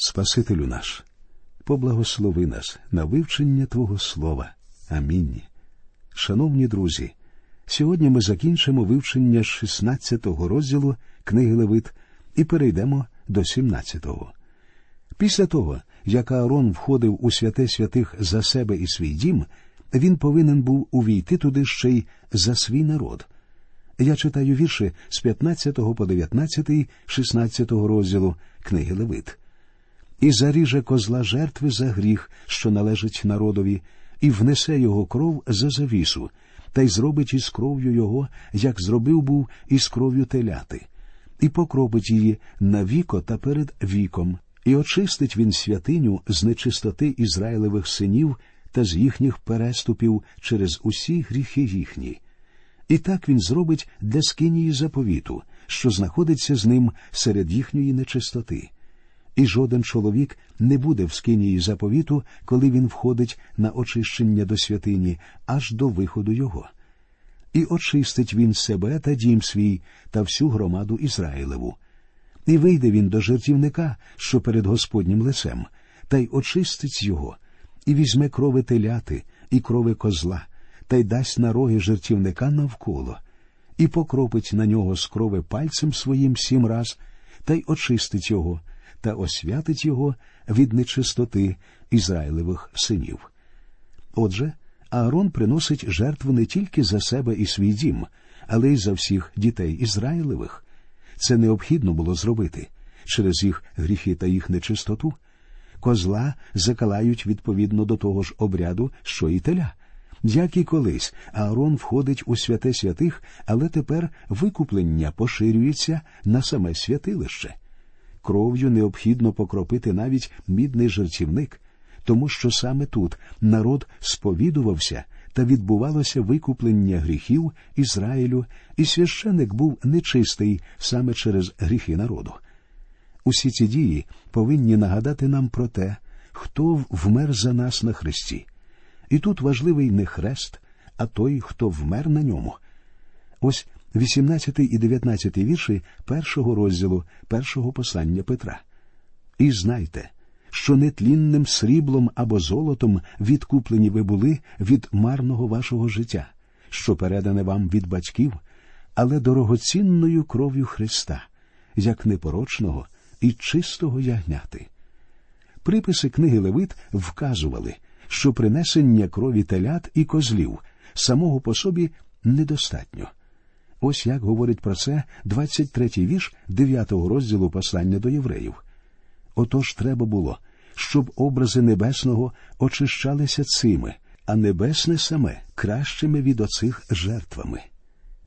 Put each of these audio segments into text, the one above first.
Спасителю наш, поблагослови нас на вивчення Твого Слова. Амінь. Шановні друзі, сьогодні ми закінчимо вивчення 16-го розділу книги Левит і перейдемо до 17-го. Після того, як Аарон входив у святе святих за себе і свій дім, він повинен був увійти туди ще й за свій народ. Я читаю вірші з 15 по 19, 16 розділу книги Левит. І заріже козла жертви за гріх, що належить народові, і внесе його кров за завісу, та й зробить із кров'ю його, як зробив був із кров'ю теляти, і покропить її на віко та перед віком, і очистить він святиню з нечистоти Ізраїлевих синів та з їхніх переступів через усі гріхи їхні. І так він зробить для скинії заповіту, що знаходиться з ним серед їхньої нечистоти. І жоден чоловік не буде в скинії заповіту, коли він входить на очищення до святині, аж до виходу його. І очистить він себе та дім свій та всю громаду Ізраїлеву. І вийде він до жертівника, що перед Господнім лицем, та й очистить його, і візьме крови теляти, і крови козла, та й дасть на роги жертівника навколо, і покропить на нього з крови пальцем своїм сім раз, та й очистить його, та освятить його від нечистоти Ізраїлевих синів. Отже, Аарон приносить жертву не тільки за себе і свій дім, але й за всіх дітей Ізраїлевих. Це необхідно було зробити через їх гріхи та їх нечистоту. Козла закалають відповідно до того ж обряду, що і теля. Як і колись, Аарон входить у святе святих, але тепер викуплення поширюється на саме святилище. Кров'ю необхідно покропити навіть мідний жертівник, тому що саме тут народ сповідувався та відбувалося викуплення гріхів Ізраїлю, і священик був нечистий саме через гріхи народу. Усі ці дії повинні нагадати нам про те, хто вмер за нас на Христі. І тут важливий не хрест, а той, хто вмер на ньому. Ось 18 і 19 вірші першого розділу першого послання Петра. І знайте, що нетлінним сріблом або золотом відкуплені ви були від марного вашого життя, що передане вам від батьків, але дорогоцінною кров'ю Христа, як непорочного і чистого ягняти. Приписи книги Левит вказували, що принесення крові телят і козлів самого по собі недостатньо. Ось як говорить про це 23-й вірш 9-го розділу послання до євреїв. Отож треба було, щоб образи небесного очищалися цими, а небесне саме кращими від оцих жертвами.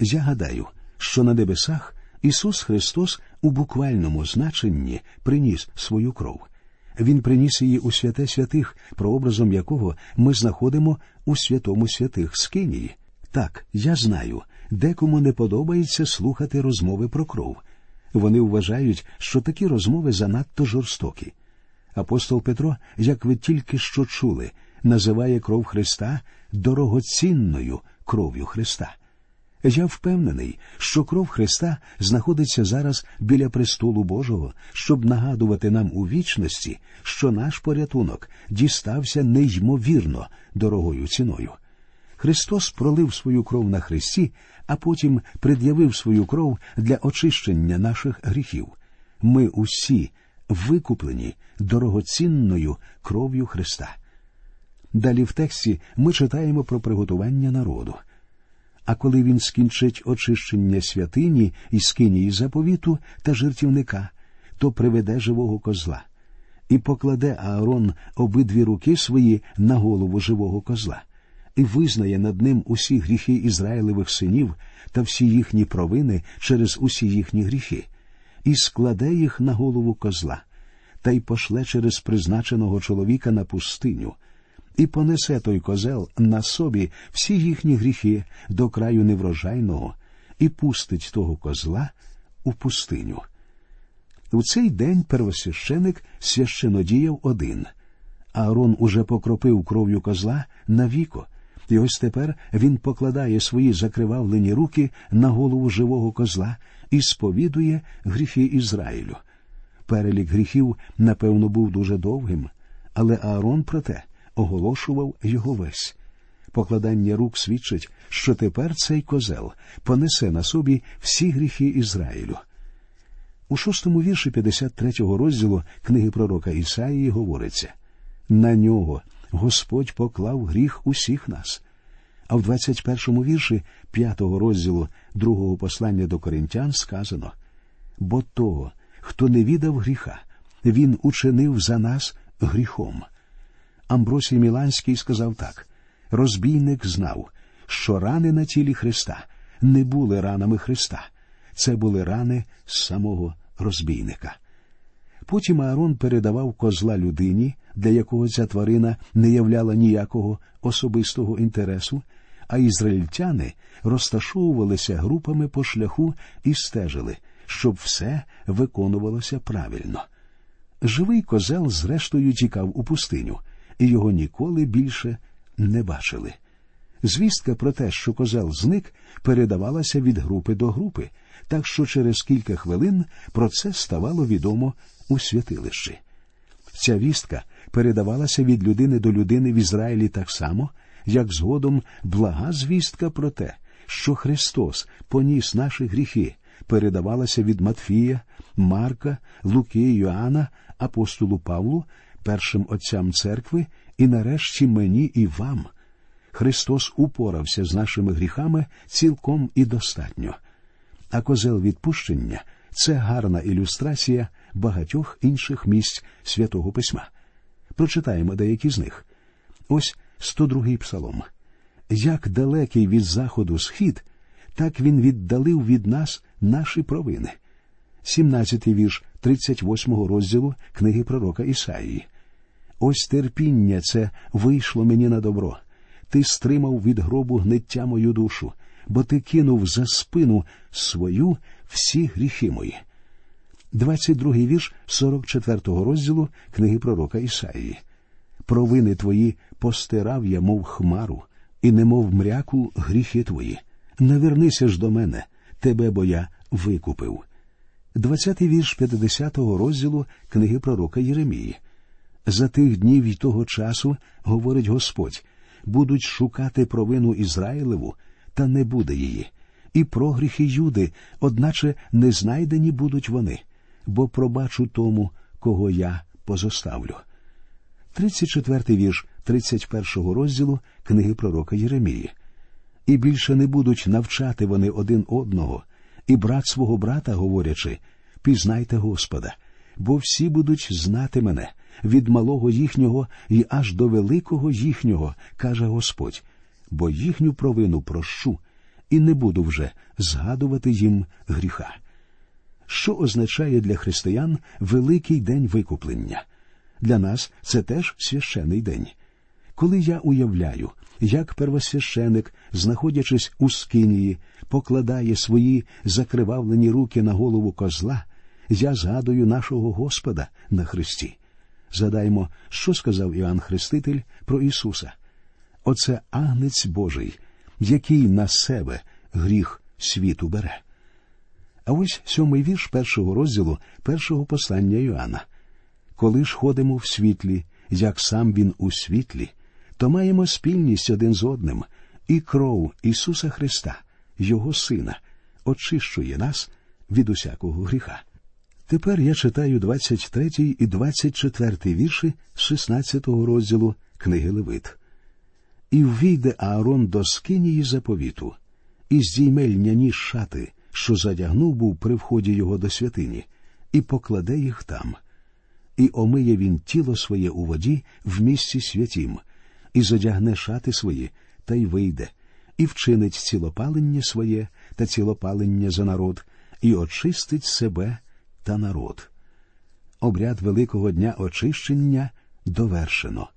Я гадаю, що на небесах Ісус Христос у буквальному значенні приніс свою кров. Він приніс її у святе святих, прообразом якого ми знаходимо у святому святих Скинії. Так, я знаю, декому не подобається слухати розмови про кров. Вони вважають, що такі розмови занадто жорстокі. Апостол Петро, як ви тільки що чули, називає кров Христа дорогоцінною кров'ю Христа. Я впевнений, що кров Христа знаходиться зараз біля престолу Божого, щоб нагадувати нам у вічності, що наш порятунок дістався неймовірно дорогою ціною. Христос пролив свою кров на Христі, а потім пред'явив свою кров для очищення наших гріхів. Ми усі викуплені дорогоцінною кров'ю Христа. Далі в тексті ми читаємо про приготування народу. А коли він скінчить очищення святині і скинії заповіту та жертівника, то приведе живого козла і покладе Аарон обидві руки свої на голову живого козла, і визнає над ним усі гріхи Ізраїлевих синів та всі їхні провини через усі їхні гріхи, і складе їх на голову козла, та й пошле через призначеного чоловіка на пустиню і понесе той козел на собі всі їхні гріхи до краю неврожайного і пустить того козла у пустиню. У цей день первосвященик священодіяв один. Аарон уже покропив кров'ю козла на віко, і ось тепер він покладає свої закривавлені руки на голову живого козла і сповідує гріхи Ізраїлю. Перелік гріхів, напевно, був дуже довгим, але Аарон, проте, оголошував його весь. Покладання рук свідчить, що тепер цей козел понесе на собі всі гріхи Ізраїлю. У шостому вірші 53-го розділу книги пророка Ісаїї говориться на нього Господь поклав гріх усіх нас. А в 21-му вірші 5-го розділу другого послання до коринтян сказано бо того, хто не віддав гріха, він учинив за нас гріхом. Амбросій Міланський сказав так розбійник знав, що рани на тілі Христа не були ранами Христа, це були рани самого розбійника. Потім Аарон передавав козла людині, для якого ця тварина не являла ніякого особистого інтересу, а ізраїльтяни розташовувалися групами по шляху і стежили, щоб все виконувалося правильно. Живий козел, зрештою, тікав у пустиню, і його ніколи більше не бачили. Звістка про те, що козел зник, передавалася від групи до групи, так що через кілька хвилин про це ставало відомо у святилищі. Ця вістка передавалася від людини до людини в Ізраїлі так само, як згодом блага звістка про те, що Христос поніс наші гріхи, передавалася від Матфія, Марка, Луки, Йоанна, апостолу Павлу, першим отцям церкви і нарешті мені і вам. Христос упорався з нашими гріхами цілком і достатньо. А козел відпущення це гарна ілюстрація багатьох інших місць святого письма. Прочитаємо деякі з них. Ось 102-й псалом. Як далекий від заходу схід, так він віддалив від нас наші провини. 17-й вірш 38-го розділу книги пророка Ісаїї. Ось терпіння це вийшло мені на добро. Ти стримав від гробу гниття мою душу, бо ти кинув за спину свою всі гріхи мої. 22-й вірш 44-го розділу книги пророка Ісаїї. Провини твої постирав я, мов хмару, і немов мряку гріхи твої. Не вернися ж до мене, тебе бо я викупив. 20-й вірш 50-го розділу книги пророка Єремії. За тих днів і того часу, говорить Господь, будуть шукати провину Ізраїлеву, та не буде її, і прогріхи Юди, одначе не знайдені будуть вони, бо пробачу тому, кого я позоставлю. 34-й вірш 31-го розділу книги пророка Єремії. І більше не будуть навчати вони один одного, і брат свого брата, говорячи, пізнайте Господа, бо всі будуть знати мене від малого їхнього і аж до великого їхнього, каже Господь, бо їхню провину прощу, і не буду вже згадувати їм гріха. Що означає для християн великий день викуплення? Для нас це теж священий день. Коли я уявляю, як первосвященик, знаходячись у скинії, покладає свої закривавлені руки на голову козла, я згадую нашого Господа на Христі. Згадаймо, що сказав Іоанн Хреститель про Ісуса. Оце агнець Божий, який на себе гріх світу бере. А ось сьомий вірш першого розділу першого послання Йоанна. Коли ж ходимо в світлі, як сам він у світлі, то маємо спільність один з одним, і кров Ісуса Христа, Його Сина, очищує нас від усякого гріха. Тепер я читаю 23 і 24 вірші 16 розділу книги Левит. І ввійде Аарон до скинії заповіту, і здійме льняні шати, що задягнув був при вході його до святині, і покладе їх там, і омиє він тіло своє у воді в місці святім, і задягне шати свої, та й вийде, і вчинить цілопалення своє та цілопалення за народ, і очистить себе та народ. Обряд Великого дня очищення довершено.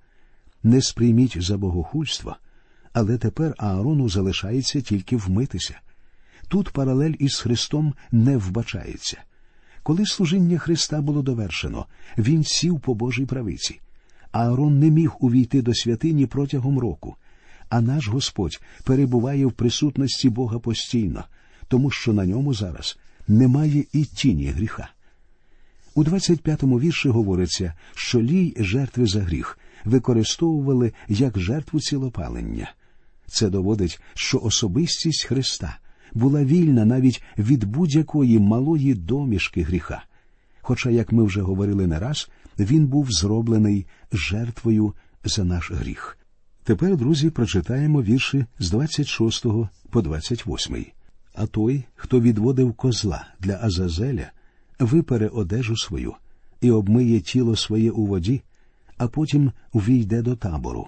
Не сприйміть за богохульство, але тепер Аарону залишається тільки вмитися. Тут паралель із Христом не вбачається. Коли служіння Христа було довершено, він сів по Божій правиці. Аарон не міг увійти до святині протягом року, а наш Господь перебуває в присутності Бога постійно, тому що на ньому зараз немає і тіні гріха. У 25-му вірші говориться, що лій жертви за гріх використовували як жертву цілопалення. Це доводить, що особистість Христа була вільна навіть від будь-якої малої домішки гріха. Хоча, як ми вже говорили не раз, він був зроблений жертвою за наш гріх. Тепер, друзі, прочитаємо вірші з 26 по 28. А той, хто відводив козла для Азазеля, випере одежу свою і обмиє тіло своє у воді, а потім увійде до табору.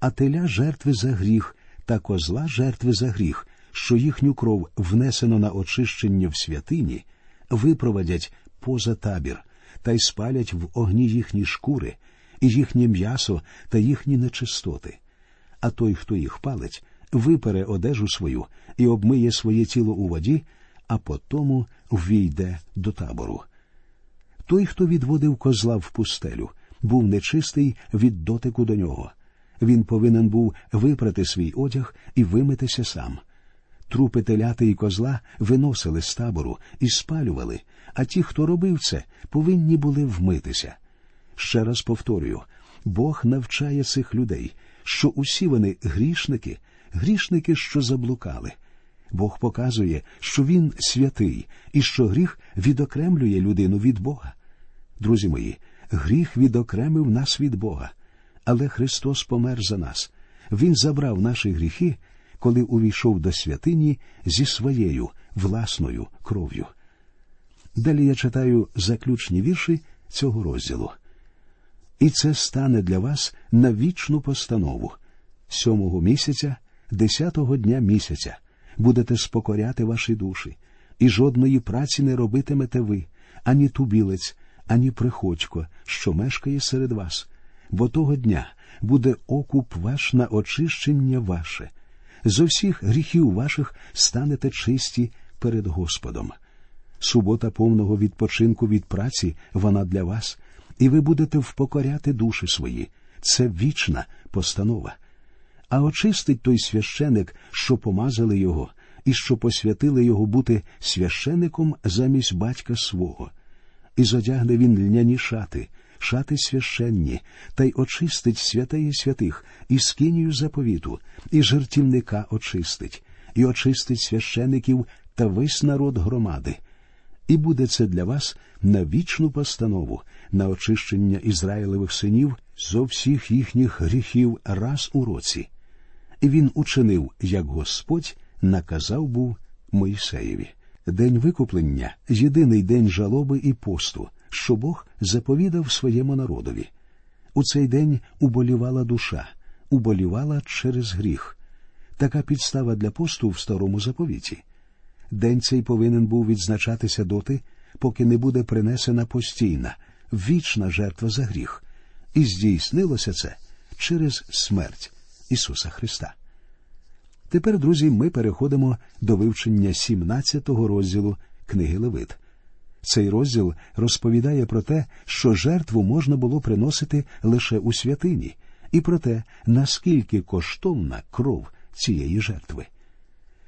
А теля жертви за гріх та козла жертви за гріх, що їхню кров внесено на очищення в святині, випровадять поза табір та й спалять в огні їхні шкури, і їхнє м'ясо та їхні нечистоти. А той, хто їх палить, випере одежу свою і обмиє своє тіло у воді, а потому ввійде до табору. Той, хто відводив козла в пустелю, був нечистий від дотику до нього. Він повинен був випрати свій одяг і вимитися сам. Трупи теляти і козла виносили з табору і спалювали, а ті, хто робив це, повинні були вмитися. Ще раз повторюю Бог навчає цих людей, що усі вони грішники, грішники, що заблукали. Бог показує, що Він святий і що гріх відокремлює людину від Бога. Друзі мої, гріх відокремив нас від Бога, але Христос помер за нас. Він забрав наші гріхи, коли увійшов до святині зі своєю власною кров'ю. Далі я читаю заключні вірші цього розділу. І це стане для вас на вічну постанову. Сьомого місяця, десятого дня місяця, будете спокоряти ваші душі, і жодної праці не робитимете ви, ані тубілець, ані приходько, що мешкає серед вас, бо того дня буде окуп ваш на очищення ваше. Зо всіх гріхів ваших станете чисті перед Господом. Субота повного відпочинку від праці вона для вас, і ви будете впокоряти душі свої. Це вічна постанова. А очистить той священик, що помазали його, і що посвятили його бути священиком замість батька свого. І зодягне він льняні шати, шати священні, та й очистить святеє святих, і скинію заповіту, і жертівника очистить, і очистить священиків та весь народ громади. І буде це для вас на вічну постанову, на очищення Ізраїлевих синів зо всіх їхніх гріхів раз у році. І він учинив, як Господь наказав був Моїсеєві. День викуплення єдиний день жалоби і посту, що Бог заповідав своєму народові. У цей день уболівала душа, уболівала через гріх. Така підстава для посту в старому заповіті. День цей повинен був відзначатися доти, поки не буде принесена постійна, вічна жертва за гріх, і здійснилося це через смерть Ісуса Христа. Тепер, друзі, ми переходимо до вивчення 17-го розділу книги Левит. Цей розділ розповідає про те, що жертву можна було приносити лише у святині, і про те, наскільки коштовна кров цієї жертви.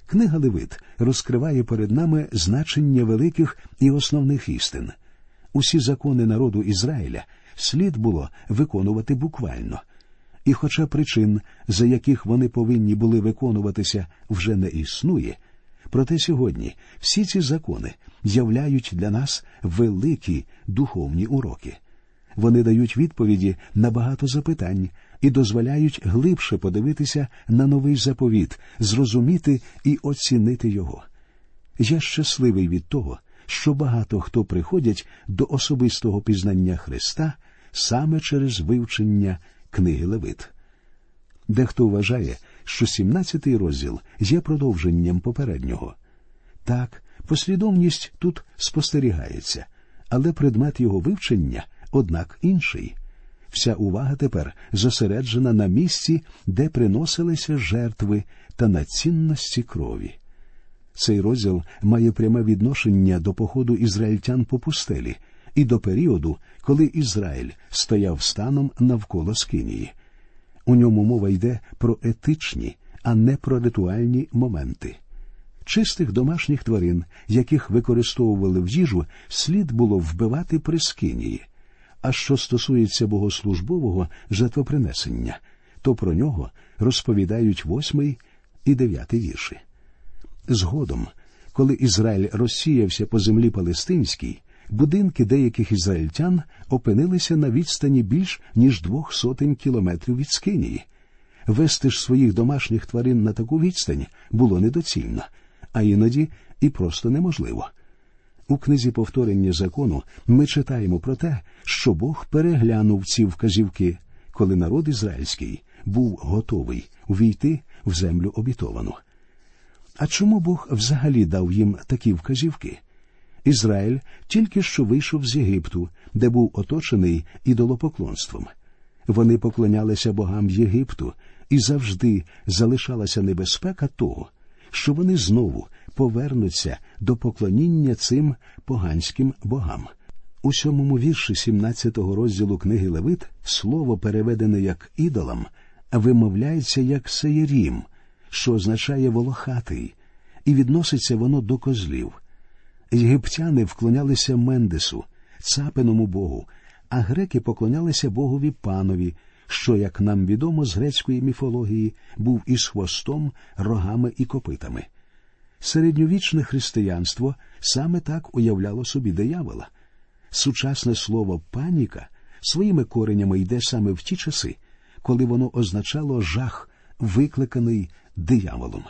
Книга Левит розкриває перед нами значення великих і основних істин. Усі закони народу Ізраїля слід було виконувати буквально. І, хоча причин, за яких вони повинні були виконуватися, вже не існує, проте сьогодні всі ці закони являють для нас великі духовні уроки. Вони дають відповіді на багато запитань і дозволяють глибше подивитися на новий заповіт, зрозуміти і оцінити його. Я щасливий від того, що багато хто приходять до особистого пізнання Христа саме через вивчення книги Левит. Дехто вважає, що 17-й розділ є продовженням попереднього. Так, послідовність тут спостерігається, але предмет його вивчення, однак, інший. Вся увага тепер зосереджена на місці, де приносилися жертви та на цінності крові. Цей розділ має пряме відношення до походу ізраїльтян по пустелі і до періоду, коли Ізраїль стояв станом навколо Скинії. У ньому мова йде про етичні, а не про ритуальні моменти. Чистих домашніх тварин, яких використовували в їжу, слід було вбивати при скинії. А що стосується богослужбового жертвопринесення, то про нього розповідають восьмий і дев'ятий вірші. Згодом, коли Ізраїль розсіявся по землі палестинській, будинки деяких ізраїльтян опинилися на відстані більш ніж двох сотень кілометрів від Скинії. Вести ж своїх домашніх тварин на таку відстань було недоцільно, а іноді і просто неможливо. У книзі повторення закону ми читаємо про те, що Бог переглянув ці вказівки, коли народ ізраїльський був готовий увійти в землю обітовану. А чому Бог взагалі дав їм такі вказівки? Ізраїль тільки що вийшов з Єгипту, де був оточений ідолопоклонством. Вони поклонялися богам Єгипту, і завжди залишалася небезпека того, що вони знову повернуться до поклоніння цим поганським богам. У сьомому вірші 17-го розділу книги Левит слово, переведене як ідолам, вимовляється як сеєрім, що означає волохатий, і відноситься воно до козлів. Єгиптяни вклонялися Мендесу, цапиному богу, а греки поклонялися богові панові, що, як нам відомо з грецької міфології, був із хвостом, рогами і копитами. Середньовічне християнство саме так уявляло собі диявола. Сучасне слово паніка своїми коренями йде саме в ті часи, коли воно означало жах, викликаний дияволом.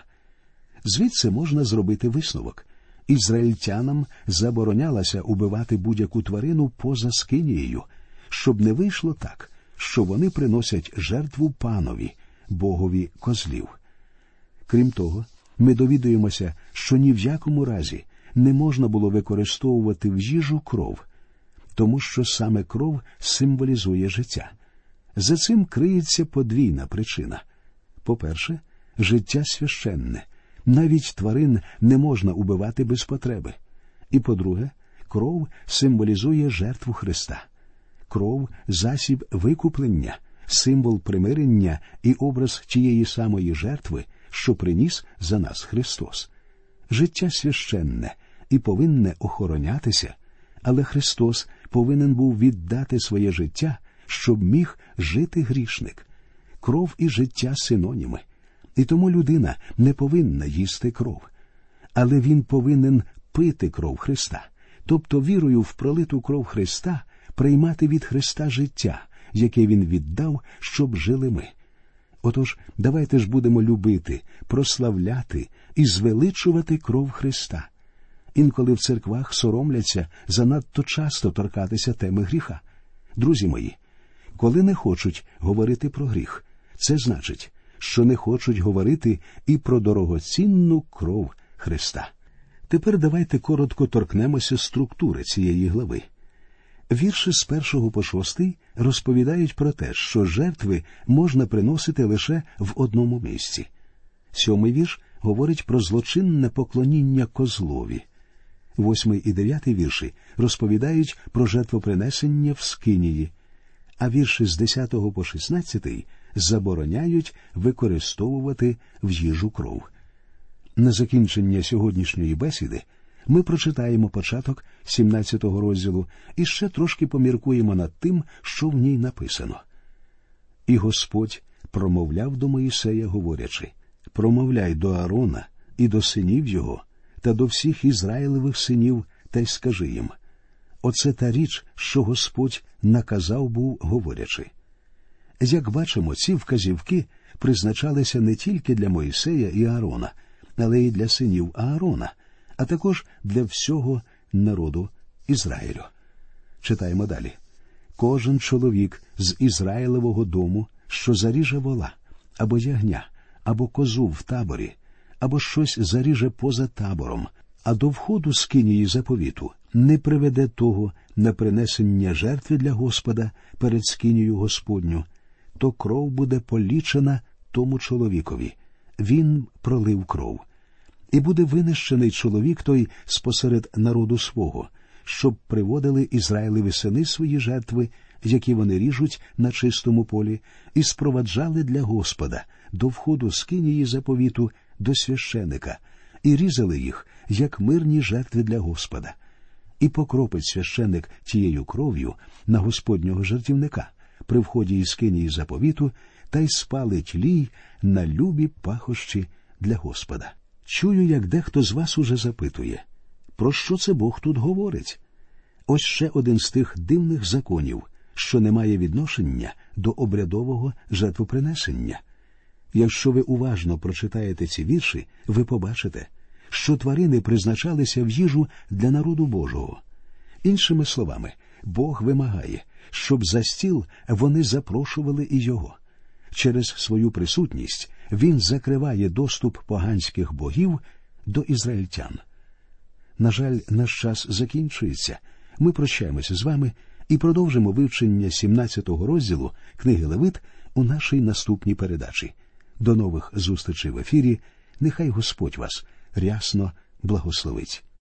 Звідси можна зробити висновок. Ізраїльтянам заборонялося убивати будь-яку тварину поза скинією, щоб не вийшло так, що вони приносять жертву панові, богові козлів. Крім того, ми довідуємося, що ні в якому разі не можна було використовувати в їжу кров, тому що саме кров символізує життя. За цим криється подвійна причина. По-перше, життя священне, навіть тварин не можна убивати без потреби. І по-друге, кров символізує жертву Христа. Кров засіб викуплення, символ примирення і образ тієї самої жертви, що приніс за нас Христос. Життя священне і повинне охоронятися, але Христос повинен був віддати своє життя, щоб міг жити грішник. Кров і життя синоніми. І тому людина не повинна їсти кров, але він повинен пити кров Христа, тобто вірою в пролиту кров Христа приймати від Христа життя, яке Він віддав, щоб жили ми. Отож, давайте ж будемо любити, прославляти і звеличувати кров Христа. Інколи в церквах соромляться занадто часто торкатися теми гріха. Друзі мої, коли не хочуть говорити про гріх, це значить, що не хочуть говорити і про дорогоцінну кров Христа. Тепер давайте коротко торкнемося структури цієї глави. Вірші з першого по шостий розповідають про те, що жертви можна приносити лише в одному місці. Сьомий вірш говорить про злочинне поклоніння козлові. Восьмий і дев'ятий вірші розповідають про жертвопринесення в Скинії, а вірші з 10 по 16 забороняють використовувати в їжу кров. На закінчення сьогоднішньої бесіди ми прочитаємо початок 17-го розділу і ще трошки поміркуємо над тим, що в ній написано. І Господь промовляв до Моїсея, говорячи промовляй до Аарона і до синів його, та до всіх Ізраїлевих синів, та й скажи їм Оце та річ, що Господь наказав був, говорячи. Як бачимо, ці вказівки призначалися не тільки для Моїсея і Аарона, але й для синів Аарона, а також для всього народу Ізраїлю. Читаємо далі. Кожен чоловік з Ізраїлевого дому, що заріже вола, або ягня, або козу в таборі, або щось заріже поза табором, а до входу з кинії заповіту не приведе того на принесення жертви для Господа перед скинію Господню, то кров буде полічена тому чоловікові. Він пролив кров. І буде винищений чоловік той спосеред народу свого, щоб приводили Ізраїлеві сини свої жертви, які вони ріжуть на чистому полі, і спроваджали для Господа до входу з кинії заповіту до священика, і різали їх, як мирні жертви для Господа, і покропить священник тією кров'ю на Господнього жертівника при вході із кинії заповіту та й спалить лій на любі пахощі для Господа. Чую, як дехто з вас уже запитує, про що це Бог тут говорить? Ось ще один з тих дивних законів, що не має відношення до обрядового жертвопринесення. Якщо ви уважно прочитаєте ці вірші, ви побачите, що тварини призначалися в їжу для народу Божого. Іншими словами, Бог вимагає, щоб за стіл вони запрошували і його. Через свою присутність він закриває доступ поганських богів до ізраїльтян. На жаль, наш час закінчується. Ми прощаємося з вами і продовжимо вивчення 17-го розділу книги Левит у нашій наступній передачі. До нових зустрічей в ефірі. Нехай Господь вас рясно благословить.